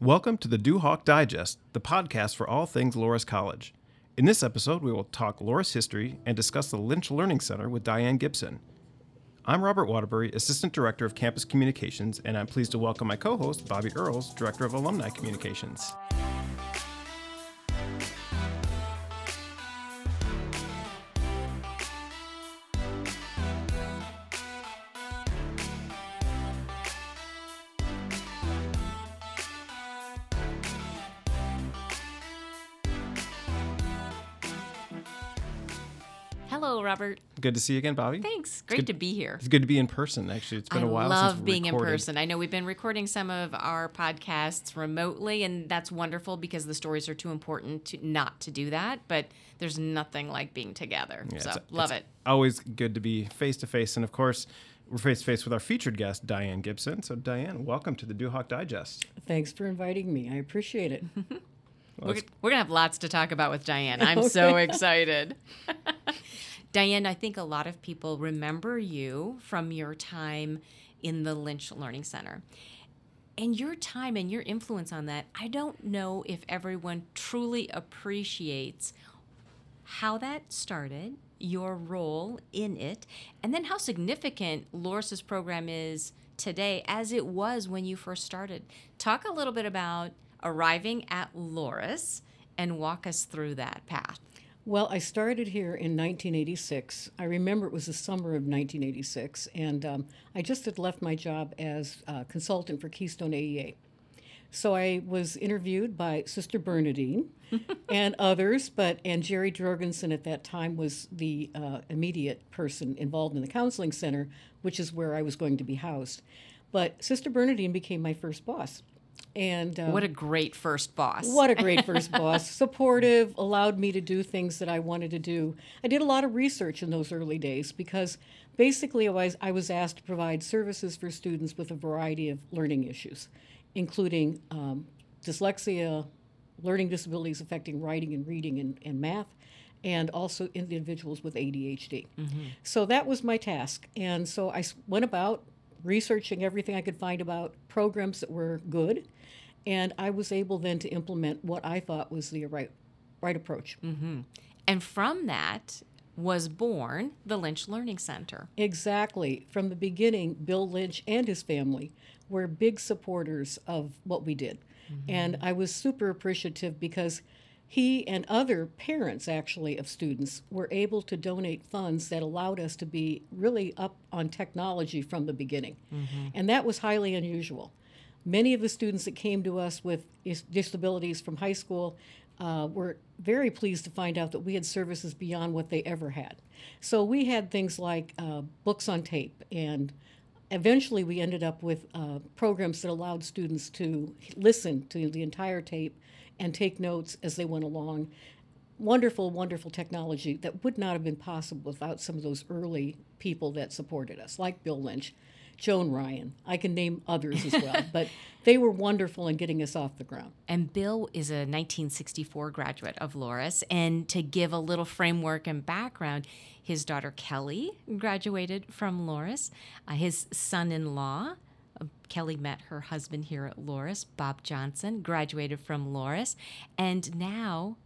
Welcome to the Duhawk Digest, the podcast for all things Loras College. In this episode, we will talk Loras history and discuss the Lynch Learning Center with Diane Gibson. I'm Robert Waterbury, Assistant Director of Campus Communications, and I'm pleased to welcome my co host, Bobby Earls, Director of Alumni Communications. Good to see you again, Bobby. Thanks. Great good- to be here. It's good to be in person, actually. It's been I a while I love since we being in person. I know we've been recording some of our podcasts remotely, and that's wonderful because the stories are too important to not to do that. But there's nothing like being together. Yeah, so it's- love it's it. Always good to be face to face. And of course, we're face to face with our featured guest, Diane Gibson. So, Diane, welcome to the Duhawk Digest. Thanks for inviting me. I appreciate it. We're, we're gonna have lots to talk about with Diane. I'm oh, so excited. Diane, I think a lot of people remember you from your time in the Lynch Learning Center. And your time and your influence on that, I don't know if everyone truly appreciates how that started, your role in it, and then how significant Loras's program is today as it was when you first started. Talk a little bit about arriving at Loras and walk us through that path. Well, I started here in 1986. I remember it was the summer of 1986, and um, I just had left my job as uh, consultant for Keystone AEA. So I was interviewed by Sister Bernadine and others, but and Jerry Jorgensen at that time was the uh, immediate person involved in the counseling center, which is where I was going to be housed. But Sister Bernadine became my first boss, and um, What a great first boss. what a great first boss. Supportive, allowed me to do things that I wanted to do. I did a lot of research in those early days because basically I was, I was asked to provide services for students with a variety of learning issues, including um, dyslexia, learning disabilities affecting writing and reading and, and math, and also individuals with ADHD. So that was my task. And so I went about researching everything I could find about programs that were good and I was able then to implement what I thought was the right right approach. Mm-hmm. And from that was born the Lynch Learning Center. Exactly. From the beginning, Bill Lynch and his family were big supporters of what we did. Mm-hmm. And I was super appreciative because he and other parents, actually, of students were able to donate funds that allowed us to be really up on technology from the beginning. And that was highly unusual. Many of the students that came to us with disabilities from high school uh, were very pleased to find out that we had services beyond what they ever had. So we had things like uh, books on tape, and eventually we ended up with uh, programs that allowed students to listen to the entire tape and take notes as they went along. Wonderful, wonderful technology that would not have been possible without some of those early people that supported us, like Bill Lynch, Joan Ryan. I can name others as well, but they were wonderful in getting us off the ground. And Bill is a 1964 graduate of Loras. And to give a little framework and background, his daughter Kelly graduated from Loras. Uh, his son in law, Kelly met her husband here at Loras, Bob Johnson, graduated from Loras. And now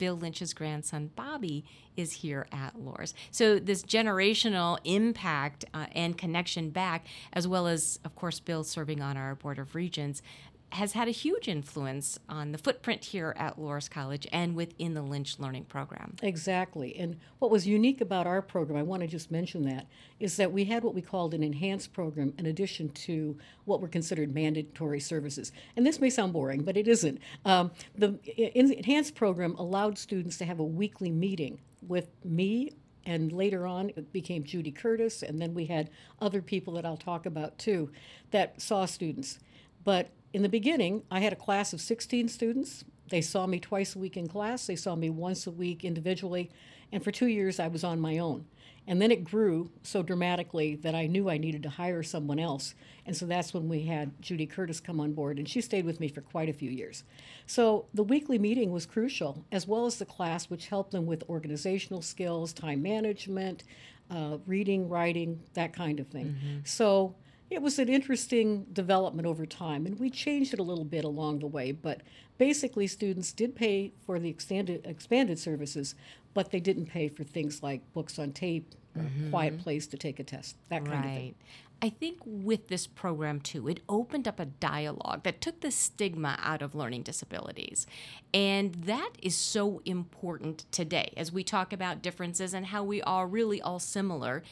Bill Lynch's grandson, Bobby, is here at Loras. So, this generational impact uh, and connection back, as well as, of course, Bill serving on our Board of Regents, has had a huge influence on the footprint here at Loras College and within the Lynch Learning Program. Exactly. And what was unique about our program, I want to just mention that, is that we had what we called an enhanced program in addition to what were considered mandatory services. And this may sound boring, but it isn't. Um, the en- enhanced program allowed students to have a weekly meeting with me. And later on, it became Judy Curtis, and then we had other people that I'll talk about too that saw students. But in the beginning, I had a class of 16 students. They saw me twice a week in class, they saw me once a week individually, and for two years I was on my own. And then it grew so dramatically that I knew I needed to hire someone else. And so that's when we had Judy Curtis come on board, and she stayed with me for quite a few years. So the weekly meeting was crucial, as well as the class, which helped them with organizational skills, time management, uh, reading, writing, that kind of thing. So it was an interesting development over time, and we changed it a little bit along the way. But basically, students did pay for the expanded expanded services, but they didn't pay for things like books on tape, or a mm-hmm. quiet place to take a test, that kind of thing. Right. I think with this program too, it opened up a dialogue that took the stigma out of learning disabilities. And that is so important today as we talk about differences and how we are really all similar.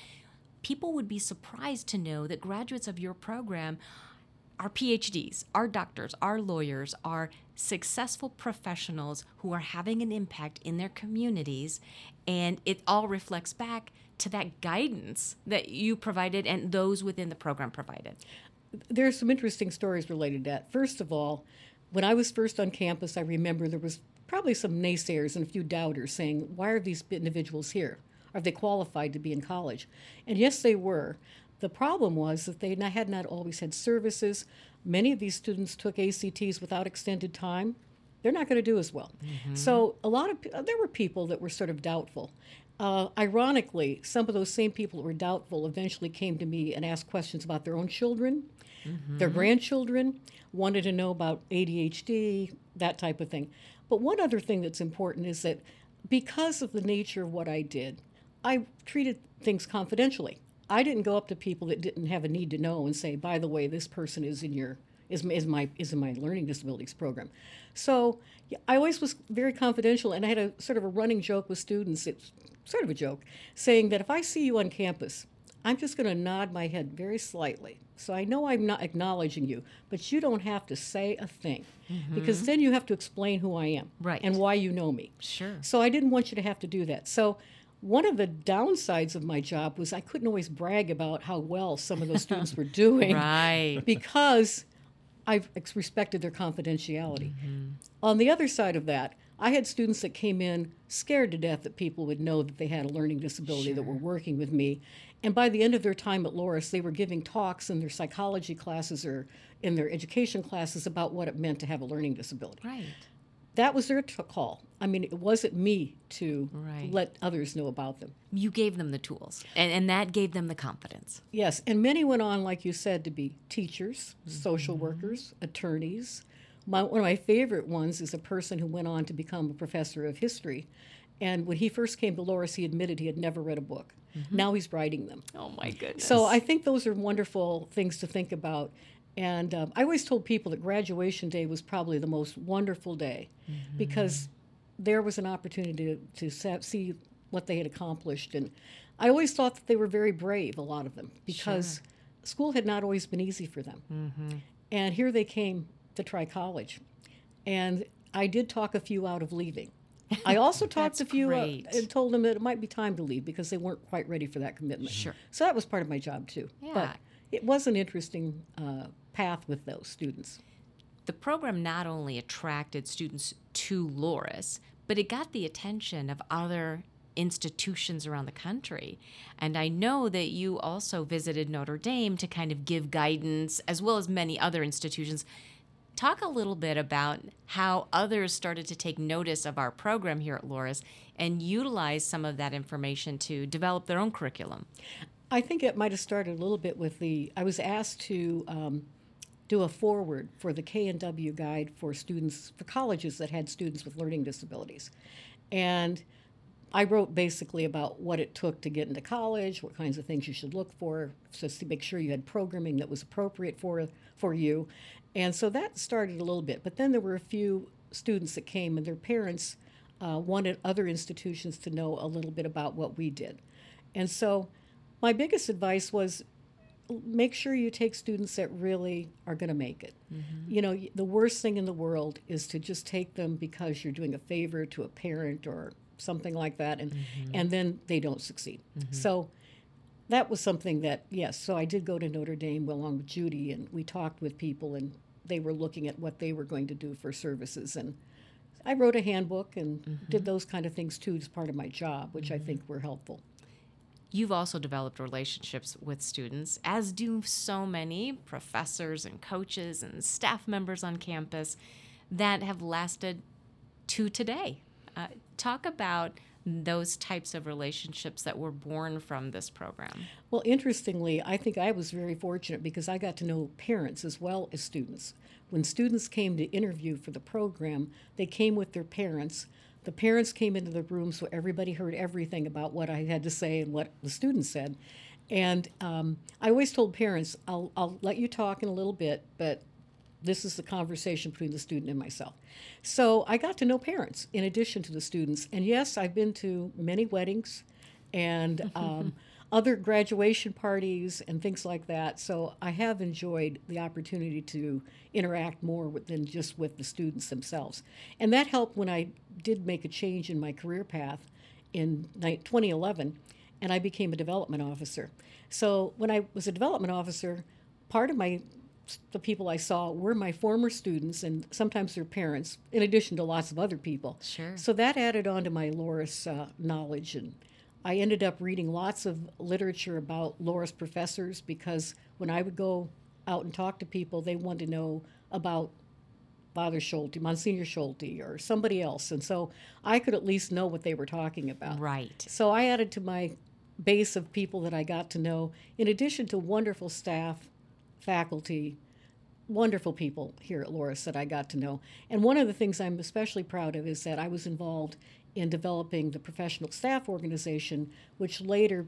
People would be surprised to know that graduates of your program are PhDs, are doctors, are lawyers, are successful professionals who are having an impact in their communities. And it all reflects back to that guidance that you provided and those within the program provided. There are some interesting stories related to that. First of all, when I was first on campus, I remember there was probably some naysayers and a few doubters saying, "Why are these individuals here? Are they qualified to be in college?" And yes, they were. The problem was that they had not always had services. Many of these students took ACTs without extended time. They're not going to do as well. Mm-hmm. So a lot of uh, there were people that were sort of doubtful. Uh, ironically, some of those same people that were doubtful eventually came to me and asked questions about their own children, mm-hmm. their grandchildren, wanted to know about ADHD, that type of thing. But one other thing that's important is that because of the nature of what I did, I treated things confidentially. I didn't go up to people that didn't have a need to know and say, "By the way, this person is in your is, is my is in my learning disabilities program." So yeah, I always was very confidential, and I had a sort of a running joke with students. It's sort of a joke, saying that if I see you on campus, I'm just going to nod my head very slightly. So I know I'm not acknowledging you, but you don't have to say a thing mm-hmm. because then you have to explain who I am Right. and why you know me. Sure. So I didn't want you to have to do that. So one of the downsides of my job was I couldn't always brag about how well some of those students were doing Right. because I've ex- respected their confidentiality. Mm-hmm. On the other side of that, I had students that came in scared to death that people would know that they had a learning disability that were working with me. And by the end of their time at Loras, they were giving talks in their psychology classes or in their education classes about what it meant to have a learning disability. Right. That was their t- call. I mean, it wasn't me to Right. let others know about them. You gave them the tools, and, and that gave them the confidence. Yes, and many went on, like you said, to be teachers, mm-hmm. social workers, attorneys. My, one of my favorite ones is a person who went on to become a professor of history. And when he first came to Loras, he admitted he had never read a book. Mm-hmm. Now he's writing them. Oh my goodness. So I think those are wonderful things to think about. And um, I always told people that graduation day was probably the most wonderful day because there was an opportunity to, to see what they had accomplished. And I always thought that they were very brave, a lot of them, because school had not always been easy for them. And here they came to try college. And I did talk a few out of leaving. I also talked a few uh, and told them that it might be time to leave because they weren't quite ready for that commitment. Sure. So that was part of my job too. Yeah. But it was an interesting uh, path with those students. the program not only attracted students to Loras, but it got the attention of other institutions around the country. And I know that you also visited Notre Dame to kind of give guidance, as well as many other institutions. Talk a little bit about how others started to take notice of our program here at Loras and utilize some of that information to develop their own curriculum. I think it might have started a little bit with the. I was asked to um, do a foreword for the K and W guide for students for colleges that had students with learning disabilities, and I wrote basically about what it took to get into college, what kinds of things you should look for, just to make sure you had programming that was appropriate for for you, and so that started a little bit. But then there were a few students that came, and their parents uh, wanted other institutions to know a little bit about what we did, and so my biggest advice was make sure you take students that really are going to make it. Mm-hmm. You know, the worst thing in the world is to just take them because you're doing a favor to a parent or something like that, and mm-hmm. and then they don't succeed. Mm-hmm. So that was something that yes. So I did go to Notre Dame along with Judy, and we talked with people, and they were looking at what they were going to do for services and. I wrote a handbook and did those kind of things too as part of my job, which I think were helpful. You've also developed relationships with students, as do so many professors and coaches and staff members on campus that have lasted to today. Uh, talk about those types of relationships that were born from this program? Well, interestingly, I think I was very fortunate because I got to know parents as well as students. When students came to interview for the program, they came with their parents. The parents came into the room so everybody heard everything about what I had to say and what the students said. And um, I always told parents, I'll, I'll let you talk in a little bit, but this is the conversation between the student and myself. So I got to know parents in addition to the students. And yes, I've been to many weddings and um, other graduation parties and things like that. So I have enjoyed the opportunity to interact more with, than just with the students themselves. And that helped when I did make a change in my career path in 2011 and I became a development officer. So when I was a development officer, part of my the people I saw were my former students and sometimes their parents, in addition to lots of other people. Sure. So that added on to my Loras uh, knowledge, and I ended up reading lots of literature about Loras professors because when I would go out and talk to people, they wanted to know about Father Schulte, Monsignor Schulte, or somebody else, and so I could at least know what they were talking about. Right. So I added to my base of people that I got to know, in addition to wonderful staff, faculty, wonderful people here at Loras that I got to know. And one of the things I'm especially proud of is that I was involved in developing the professional staff organization, which later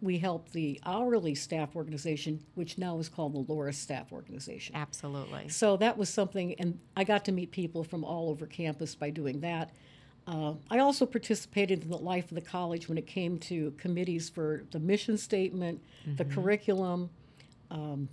we helped the hourly staff organization, which now is called the Loras Staff Organization. Absolutely. So that was something, and I got to meet people from all over campus by doing that. Uh, I also participated in the life of the college when it came to committees for the mission statement, the curriculum, um,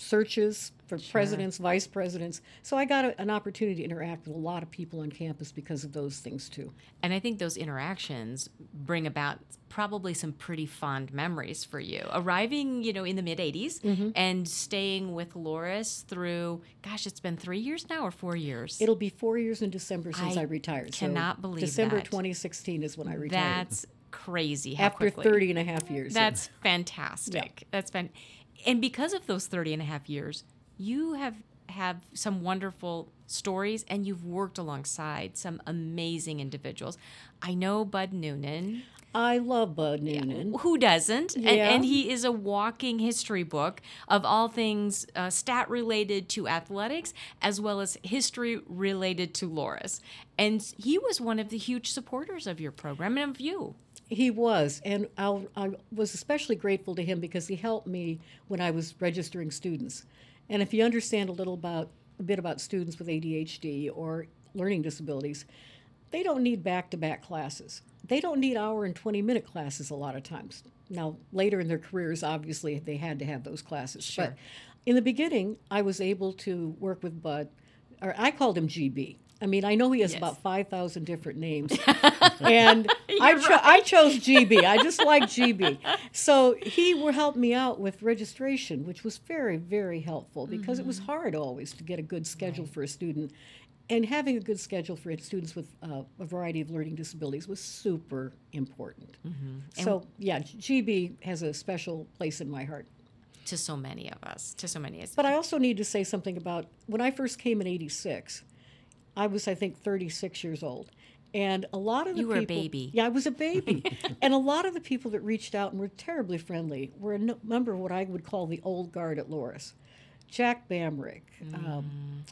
searches for presidents, vice presidents. So I got a, an opportunity to interact with a lot of people on campus because of those things too. And I think those interactions bring about probably some pretty fond memories for you. Arriving, you know, in the mid 80s mm-hmm. and staying with Loras through, gosh, it's been three years now or four years? It'll be four years in December since I, I retired. cannot believe December that. 2016 is when I retired. That's crazy. How after quickly. 30 and a half years. That's fantastic. That's fan- and because of those 30 and a half years, you have have some wonderful stories and you've worked alongside some amazing individuals. I know Bud Noonan. I love Bud Noonan. Who doesn't? And, Yeah. and he is a walking history book of all things uh, stat related to athletics as well as history related to Loras. And he was one of the huge supporters of your program and of you. He was, and I'll, I was especially grateful to him because he helped me when I was registering students. And if you understand a little about a bit about students with ADHD or learning disabilities, they don't need back-to-back classes. They don't need hour and 20 minute classes a lot of times. Now, later in their careers, obviously, they had to have those classes. Sure. But in the beginning, I was able to work with Bud, or I called him GB. I mean, I know he has Yes. about 5,000 different names. and I, cho- I chose GB. I just like GB. So he will help me out with registration, which was very, very helpful because it was hard always to get a good schedule for a student. And having a good schedule for students with uh, a variety of learning disabilities was super important. So, yeah, GB has a special place in my heart. To so many of us, to so many of us. But I also need to say something about when I first came in 86, I was, I think, 36 years old. And a lot of the You were a people, baby. Yeah, I was a baby. and a lot of the people that reached out and were terribly friendly were a member of what I would call the old guard at Loras. Jack Bamrick, um,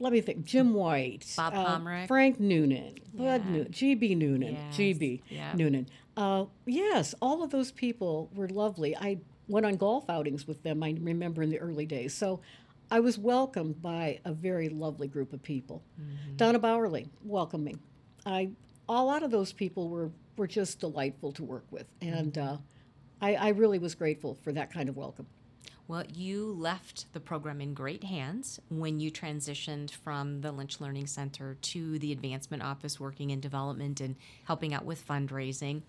let me think, Jim White, Mm. Bob uh, Pomrick. Frank Noonan, Bud Yeah. Noonan, GB Noonan, Yes, GB yeah. Noonan. Uh, yes, all of those people were lovely. I went on golf outings with them, I remember in the early days. So I was welcomed by a very lovely group of people. Mm-hmm. Donna Bowerly welcomed me. I, a lot of those people were, were just delightful to work with. And Mm-hmm. uh, I, I really was grateful for that kind of welcome. Well, you left the program in great hands when you transitioned from the Lynch Learning Center to the Advancement Office, working in development and helping out with fundraising.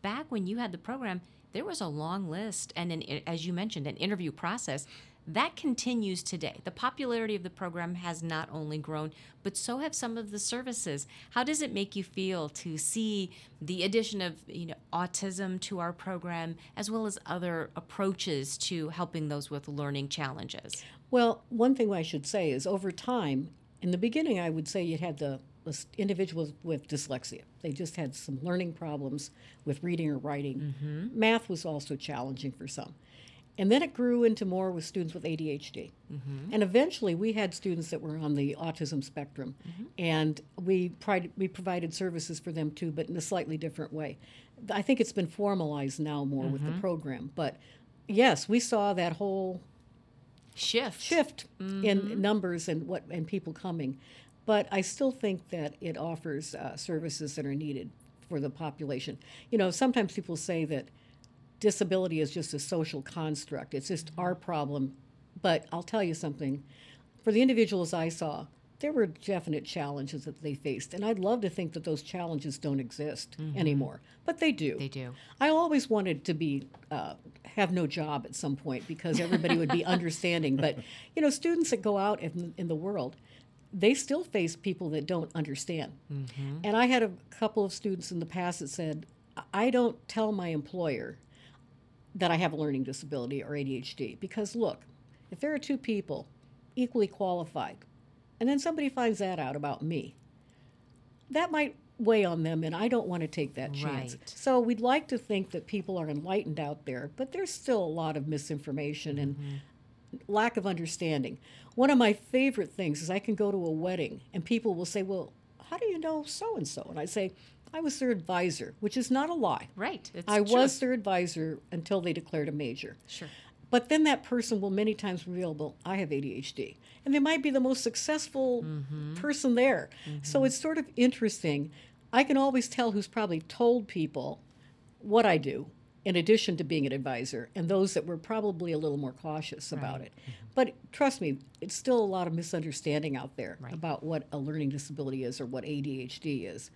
Back when you had the program, there was a long list and, an, as you mentioned, an interview process. That continues today. The popularity of the program has not only grown, but so have some of the services. How does it make you feel to see the addition of you know autism to our program, as well as other approaches to helping those with learning challenges? Well, one thing I should say is over time, In the beginning, I would say you had the, the individuals with dyslexia. They just had some learning problems with reading or writing. Mm-hmm. Math was also challenging for some. And then it grew into more with students with ADHD. Mm-hmm. And eventually, we had students that were on the autism spectrum, mm-hmm. and we, pride, we provided services for them too, but in a slightly different way. I think it's been formalized now more with the mm-hmm. program. But yes, we saw that whole Shift. shift in numbers and what and people coming, but I still think that it offers uh, services that are needed for the population. You know, sometimes people say that disability is just a social construct; it's just our problem. But I'll tell you something: for the individuals I saw, there were definite challenges that they faced, and I'd love to think that those challenges don't exist anymore, but they do. They do. I always wanted to be uh, have no job at some point because everybody would be understanding. But you know, students that go out in, in the world, they still face people that don't understand. And I had a couple of students in the past that said, "I don't tell my employer that I have a learning disability or ADHD because look, if there are two people equally qualified, and then somebody finds that out about me, that might weigh on them, and I don't want to take that chance. Right. So we'd like to think that people are enlightened out there, but there's still a lot of misinformation and mm-hmm. lack of understanding. One of my favorite things is I can go to a wedding and people will say, Well, how do you know so and so? And I say, I was their advisor, which is not a lie. Right. It's I true. was their advisor until they declared a major. Sure. But then that person will many times reveal, well, I have ADHD. And they might be the most successful mm-hmm. person there. So mm-hmm. it's sort of interesting. I can always tell who's probably told people what I do, in addition to being an advisor, and those that were probably a little more cautious about it. Mm-hmm. But trust me, it's still a lot of misunderstanding out there Right. about what a learning disability is or what ADHD is.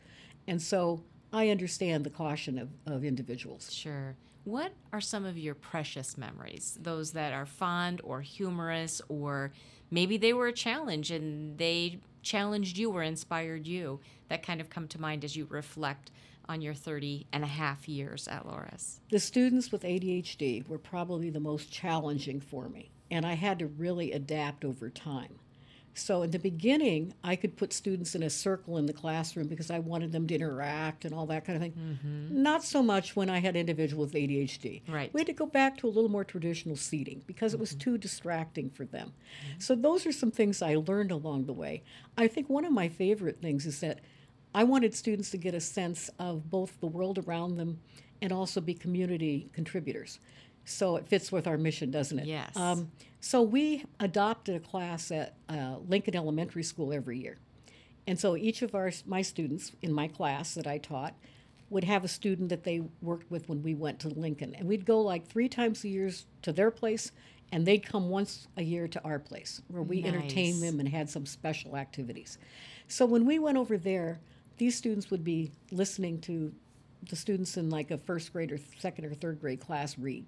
And so I understand the caution of, of individuals. Sure. What are some of your precious memories? Those that are fond or humorous, or maybe they were a challenge and they challenged you or inspired you that kind of come to mind as you reflect on your 30 and a half years at Loras? The students with ADHD were probably the most challenging for me, and I had to really adapt over time. So, in the beginning, I could put students in a circle in the classroom because I wanted them to interact and all that kind of thing. Mm-hmm. Not so much when I had individuals with ADHD. Right. We had to go back to a little more traditional seating because it was mm-hmm. too distracting for them. Mm-hmm. So, those are some things I learned along the way. I think one of my favorite things is that I wanted students to get a sense of both the world around them and also be community contributors. So it fits with our mission, doesn't it? Yes. Um, so we adopted a class at uh, Lincoln Elementary School every year. And so each of our my students in my class that I taught would have a student that they worked with when we went to Lincoln. And we'd go like three times a year to their place, and they'd come once a year to our place where we entertained them and had some special activities. So when we went over there, these students would be listening to the students in like a first grade or second or third grade class read.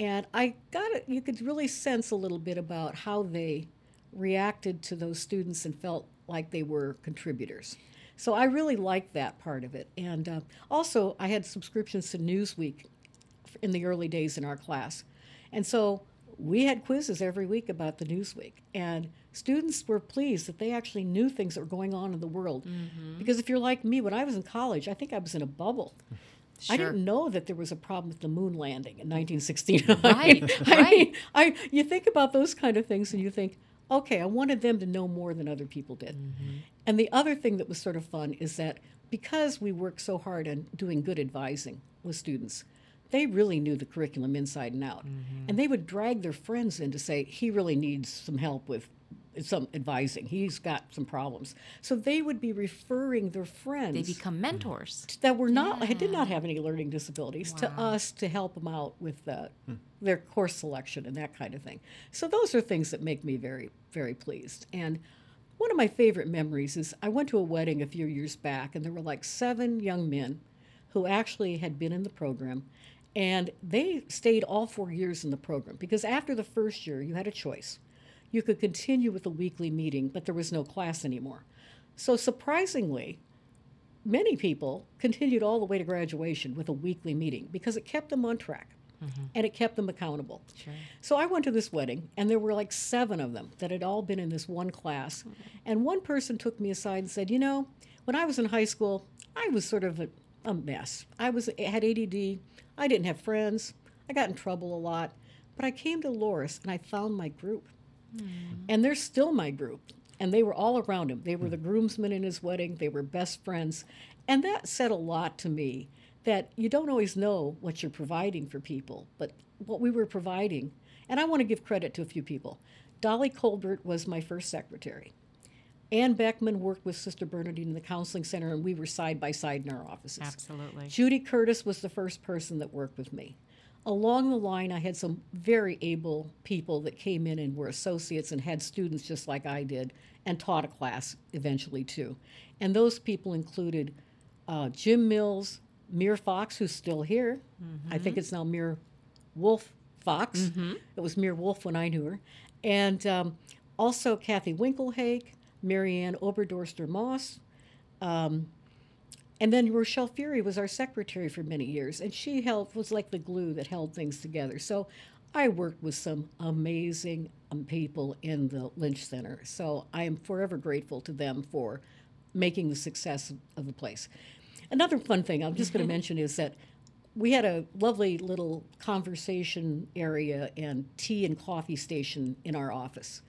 And I got it, you could really sense a little bit about how they reacted to those students and felt like they were contributors. So I really liked that part of it. And uh, also, I had subscriptions to Newsweek in the early days in our class. And so we had quizzes every week about the Newsweek. And students were pleased that they actually knew things that were going on in the world. Because if you're like me, when I was in college, I think I was in a bubble. I didn't know that there was a problem with the moon landing in 1969. Right, I right. mean, I, you think about those kind of things and you think, okay, I wanted them to know more than other people did. Mm-hmm. And the other thing that was sort of fun is that because we worked so hard on doing good advising with students, they really knew the curriculum inside and out. Mm-hmm. And they would drag their friends in to say, he really needs some help with some advising. He's got some problems. So they would be referring their friends They become mentors. that were not did not have any learning disabilities to us to help them out with uh, their course selection and that kind of thing. So those are things that make me very very pleased. And one of my favorite memories is I went to a wedding a few years back and there were like seven young men who actually had been in the program and they stayed all 4 years in the program because after the first year you had a choice. You could continue with a weekly meeting, but there was no class anymore. So surprisingly, many people continued all the way to graduation with a weekly meeting because it kept them on track. Mm-hmm. and it kept them accountable. Sure. So I went to this wedding, and there were like seven of them that had all been in this one class. Mm-hmm. And one person took me aside and said, "You know, when I was in high school, I was sort of a, a mess. I was had ADD. I didn't have friends. I got in trouble a lot. But I came to Loras and I found my group, Hmm. and they're still my group. And they were all around him. They were the hmm. groomsmen in his wedding. They were best friends, and that said a lot to me. That you don't always know what you're providing for people, but what we were providing. And I want to give credit to a few people. Dolly Colbert was my first secretary. Ann Beckman worked with Sister Bernadine in the counseling center, and we were side by side in our offices. Absolutely. Judy Curtis was the first person that worked with me. Along the line, I had some very able people that came in and were associates and had students just like I did and taught a class eventually too. And those people included uh, Jim Mills, Mir Fox, who's still here. I think it's now Mir Wolf Fox. It was Mir Wolf when I knew her. And um, also Kathy Winkelhake, Marianne Oberdorster Moss, and then Rochelle Fury was our secretary for many years, and she helped was like the glue that held things together. So I worked with some amazing um, people in the Lynch Center. So I am forever grateful to them for making the success of, of the place. Another fun thing I'm just going to mention is that we had a lovely little conversation area and tea and coffee station in our office.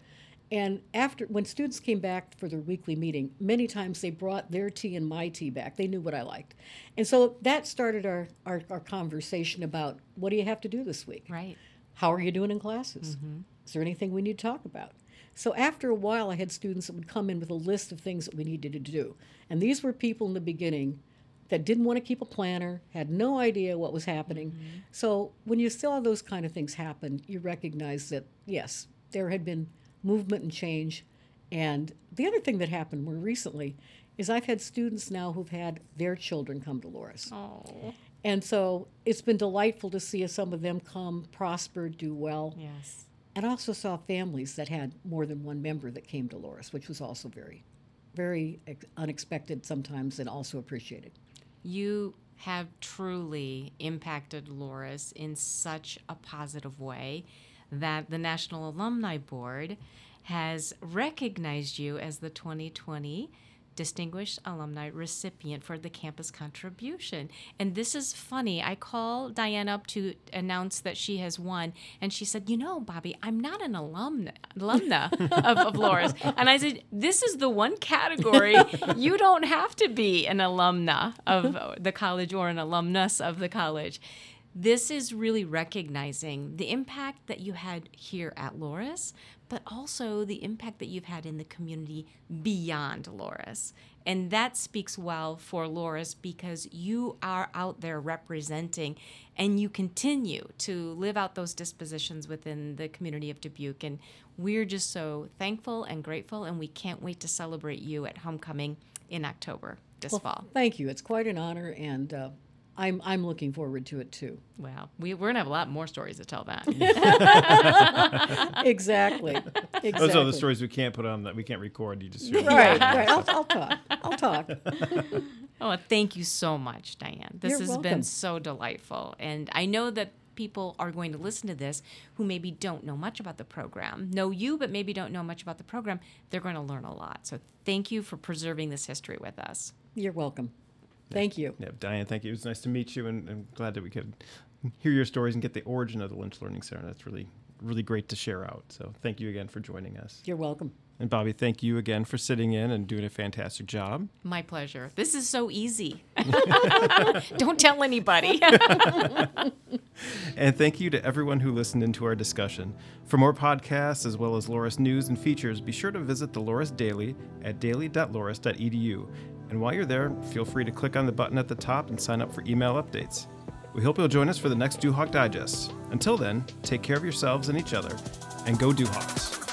And after, when students came back for their weekly meeting, many times they brought their tea and my tea back. They knew what I liked. And so that started our, our, our conversation about what do you have to do this week? Right. How are you doing in classes? Mm-hmm. Is there anything we need to talk about? So after a while, I had students that would come in with a list of things that we needed to do. And these were people in the beginning that didn't want to keep a planner, had no idea what was happening. Mm-hmm. So when you saw those kind of things happen, you recognize that, yes, there had been movement and change. And the other thing that happened more recently is I've had students now who've had their children come to Loras. Oh, And so it's been delightful to see some of them come, prosper, do well. yes. And I also saw families that had more than one member that came to Loras, which was also very, very unexpected sometimes and also appreciated. You have truly impacted Loras in such a positive way that the National Alumni Board has recognized you as the 2020 Distinguished Alumni Recipient for the campus contribution. And this is funny. I call Diane up to announce that she has won, and she said, You know, Bobby, I'm not an alumna, alumna of, of Loras. And I said, This is the one category you don't have to be an alumna of the college or an alumnus of the college. This is really recognizing the impact that you had here at Loras, but also the impact that you've had in the community beyond Loras. And that speaks well for Loras because you are out there representing and you continue to live out those dispositions within the community of Dubuque. And we're just so thankful and grateful, and we can't wait to celebrate you at homecoming in October this fall. Thank you. It's quite an honor, and uh, I'm, I'm looking forward to it too. Wow, we, we're going to have a lot more stories to tell that. exactly. exactly. Those are the stories we can't put on that we can't record. You just Right, right. I'll, I'll talk. I'll talk. Oh, thank you so much, Diane. This You're has welcome. been so delightful. And I know that people are going to listen to this who maybe don't know much about the program, know you, but maybe don't know much about the program. They're going to learn a lot. So thank you for preserving this history with us. You're welcome. Thank you. Yeah, Diane, thank you. It was nice to meet you, and I'm glad that we could hear your stories and get the origin of the Lynch Learning Center. That's really, really great to share out. So thank you again for joining us. You're welcome. And Bobby, thank you again for sitting in and doing a fantastic job. My pleasure. This is so easy. don't tell anybody. And thank you to everyone who listened into our discussion. For more podcasts as well as Loras news and features, be sure to visit the Loras Daily at daily.loras.edu. And while you're there, feel free to click on the button at the top and sign up for email updates. We hope you'll join us for the next Duhawk Digest. Until then, take care of yourselves and each other, and go Duhawks.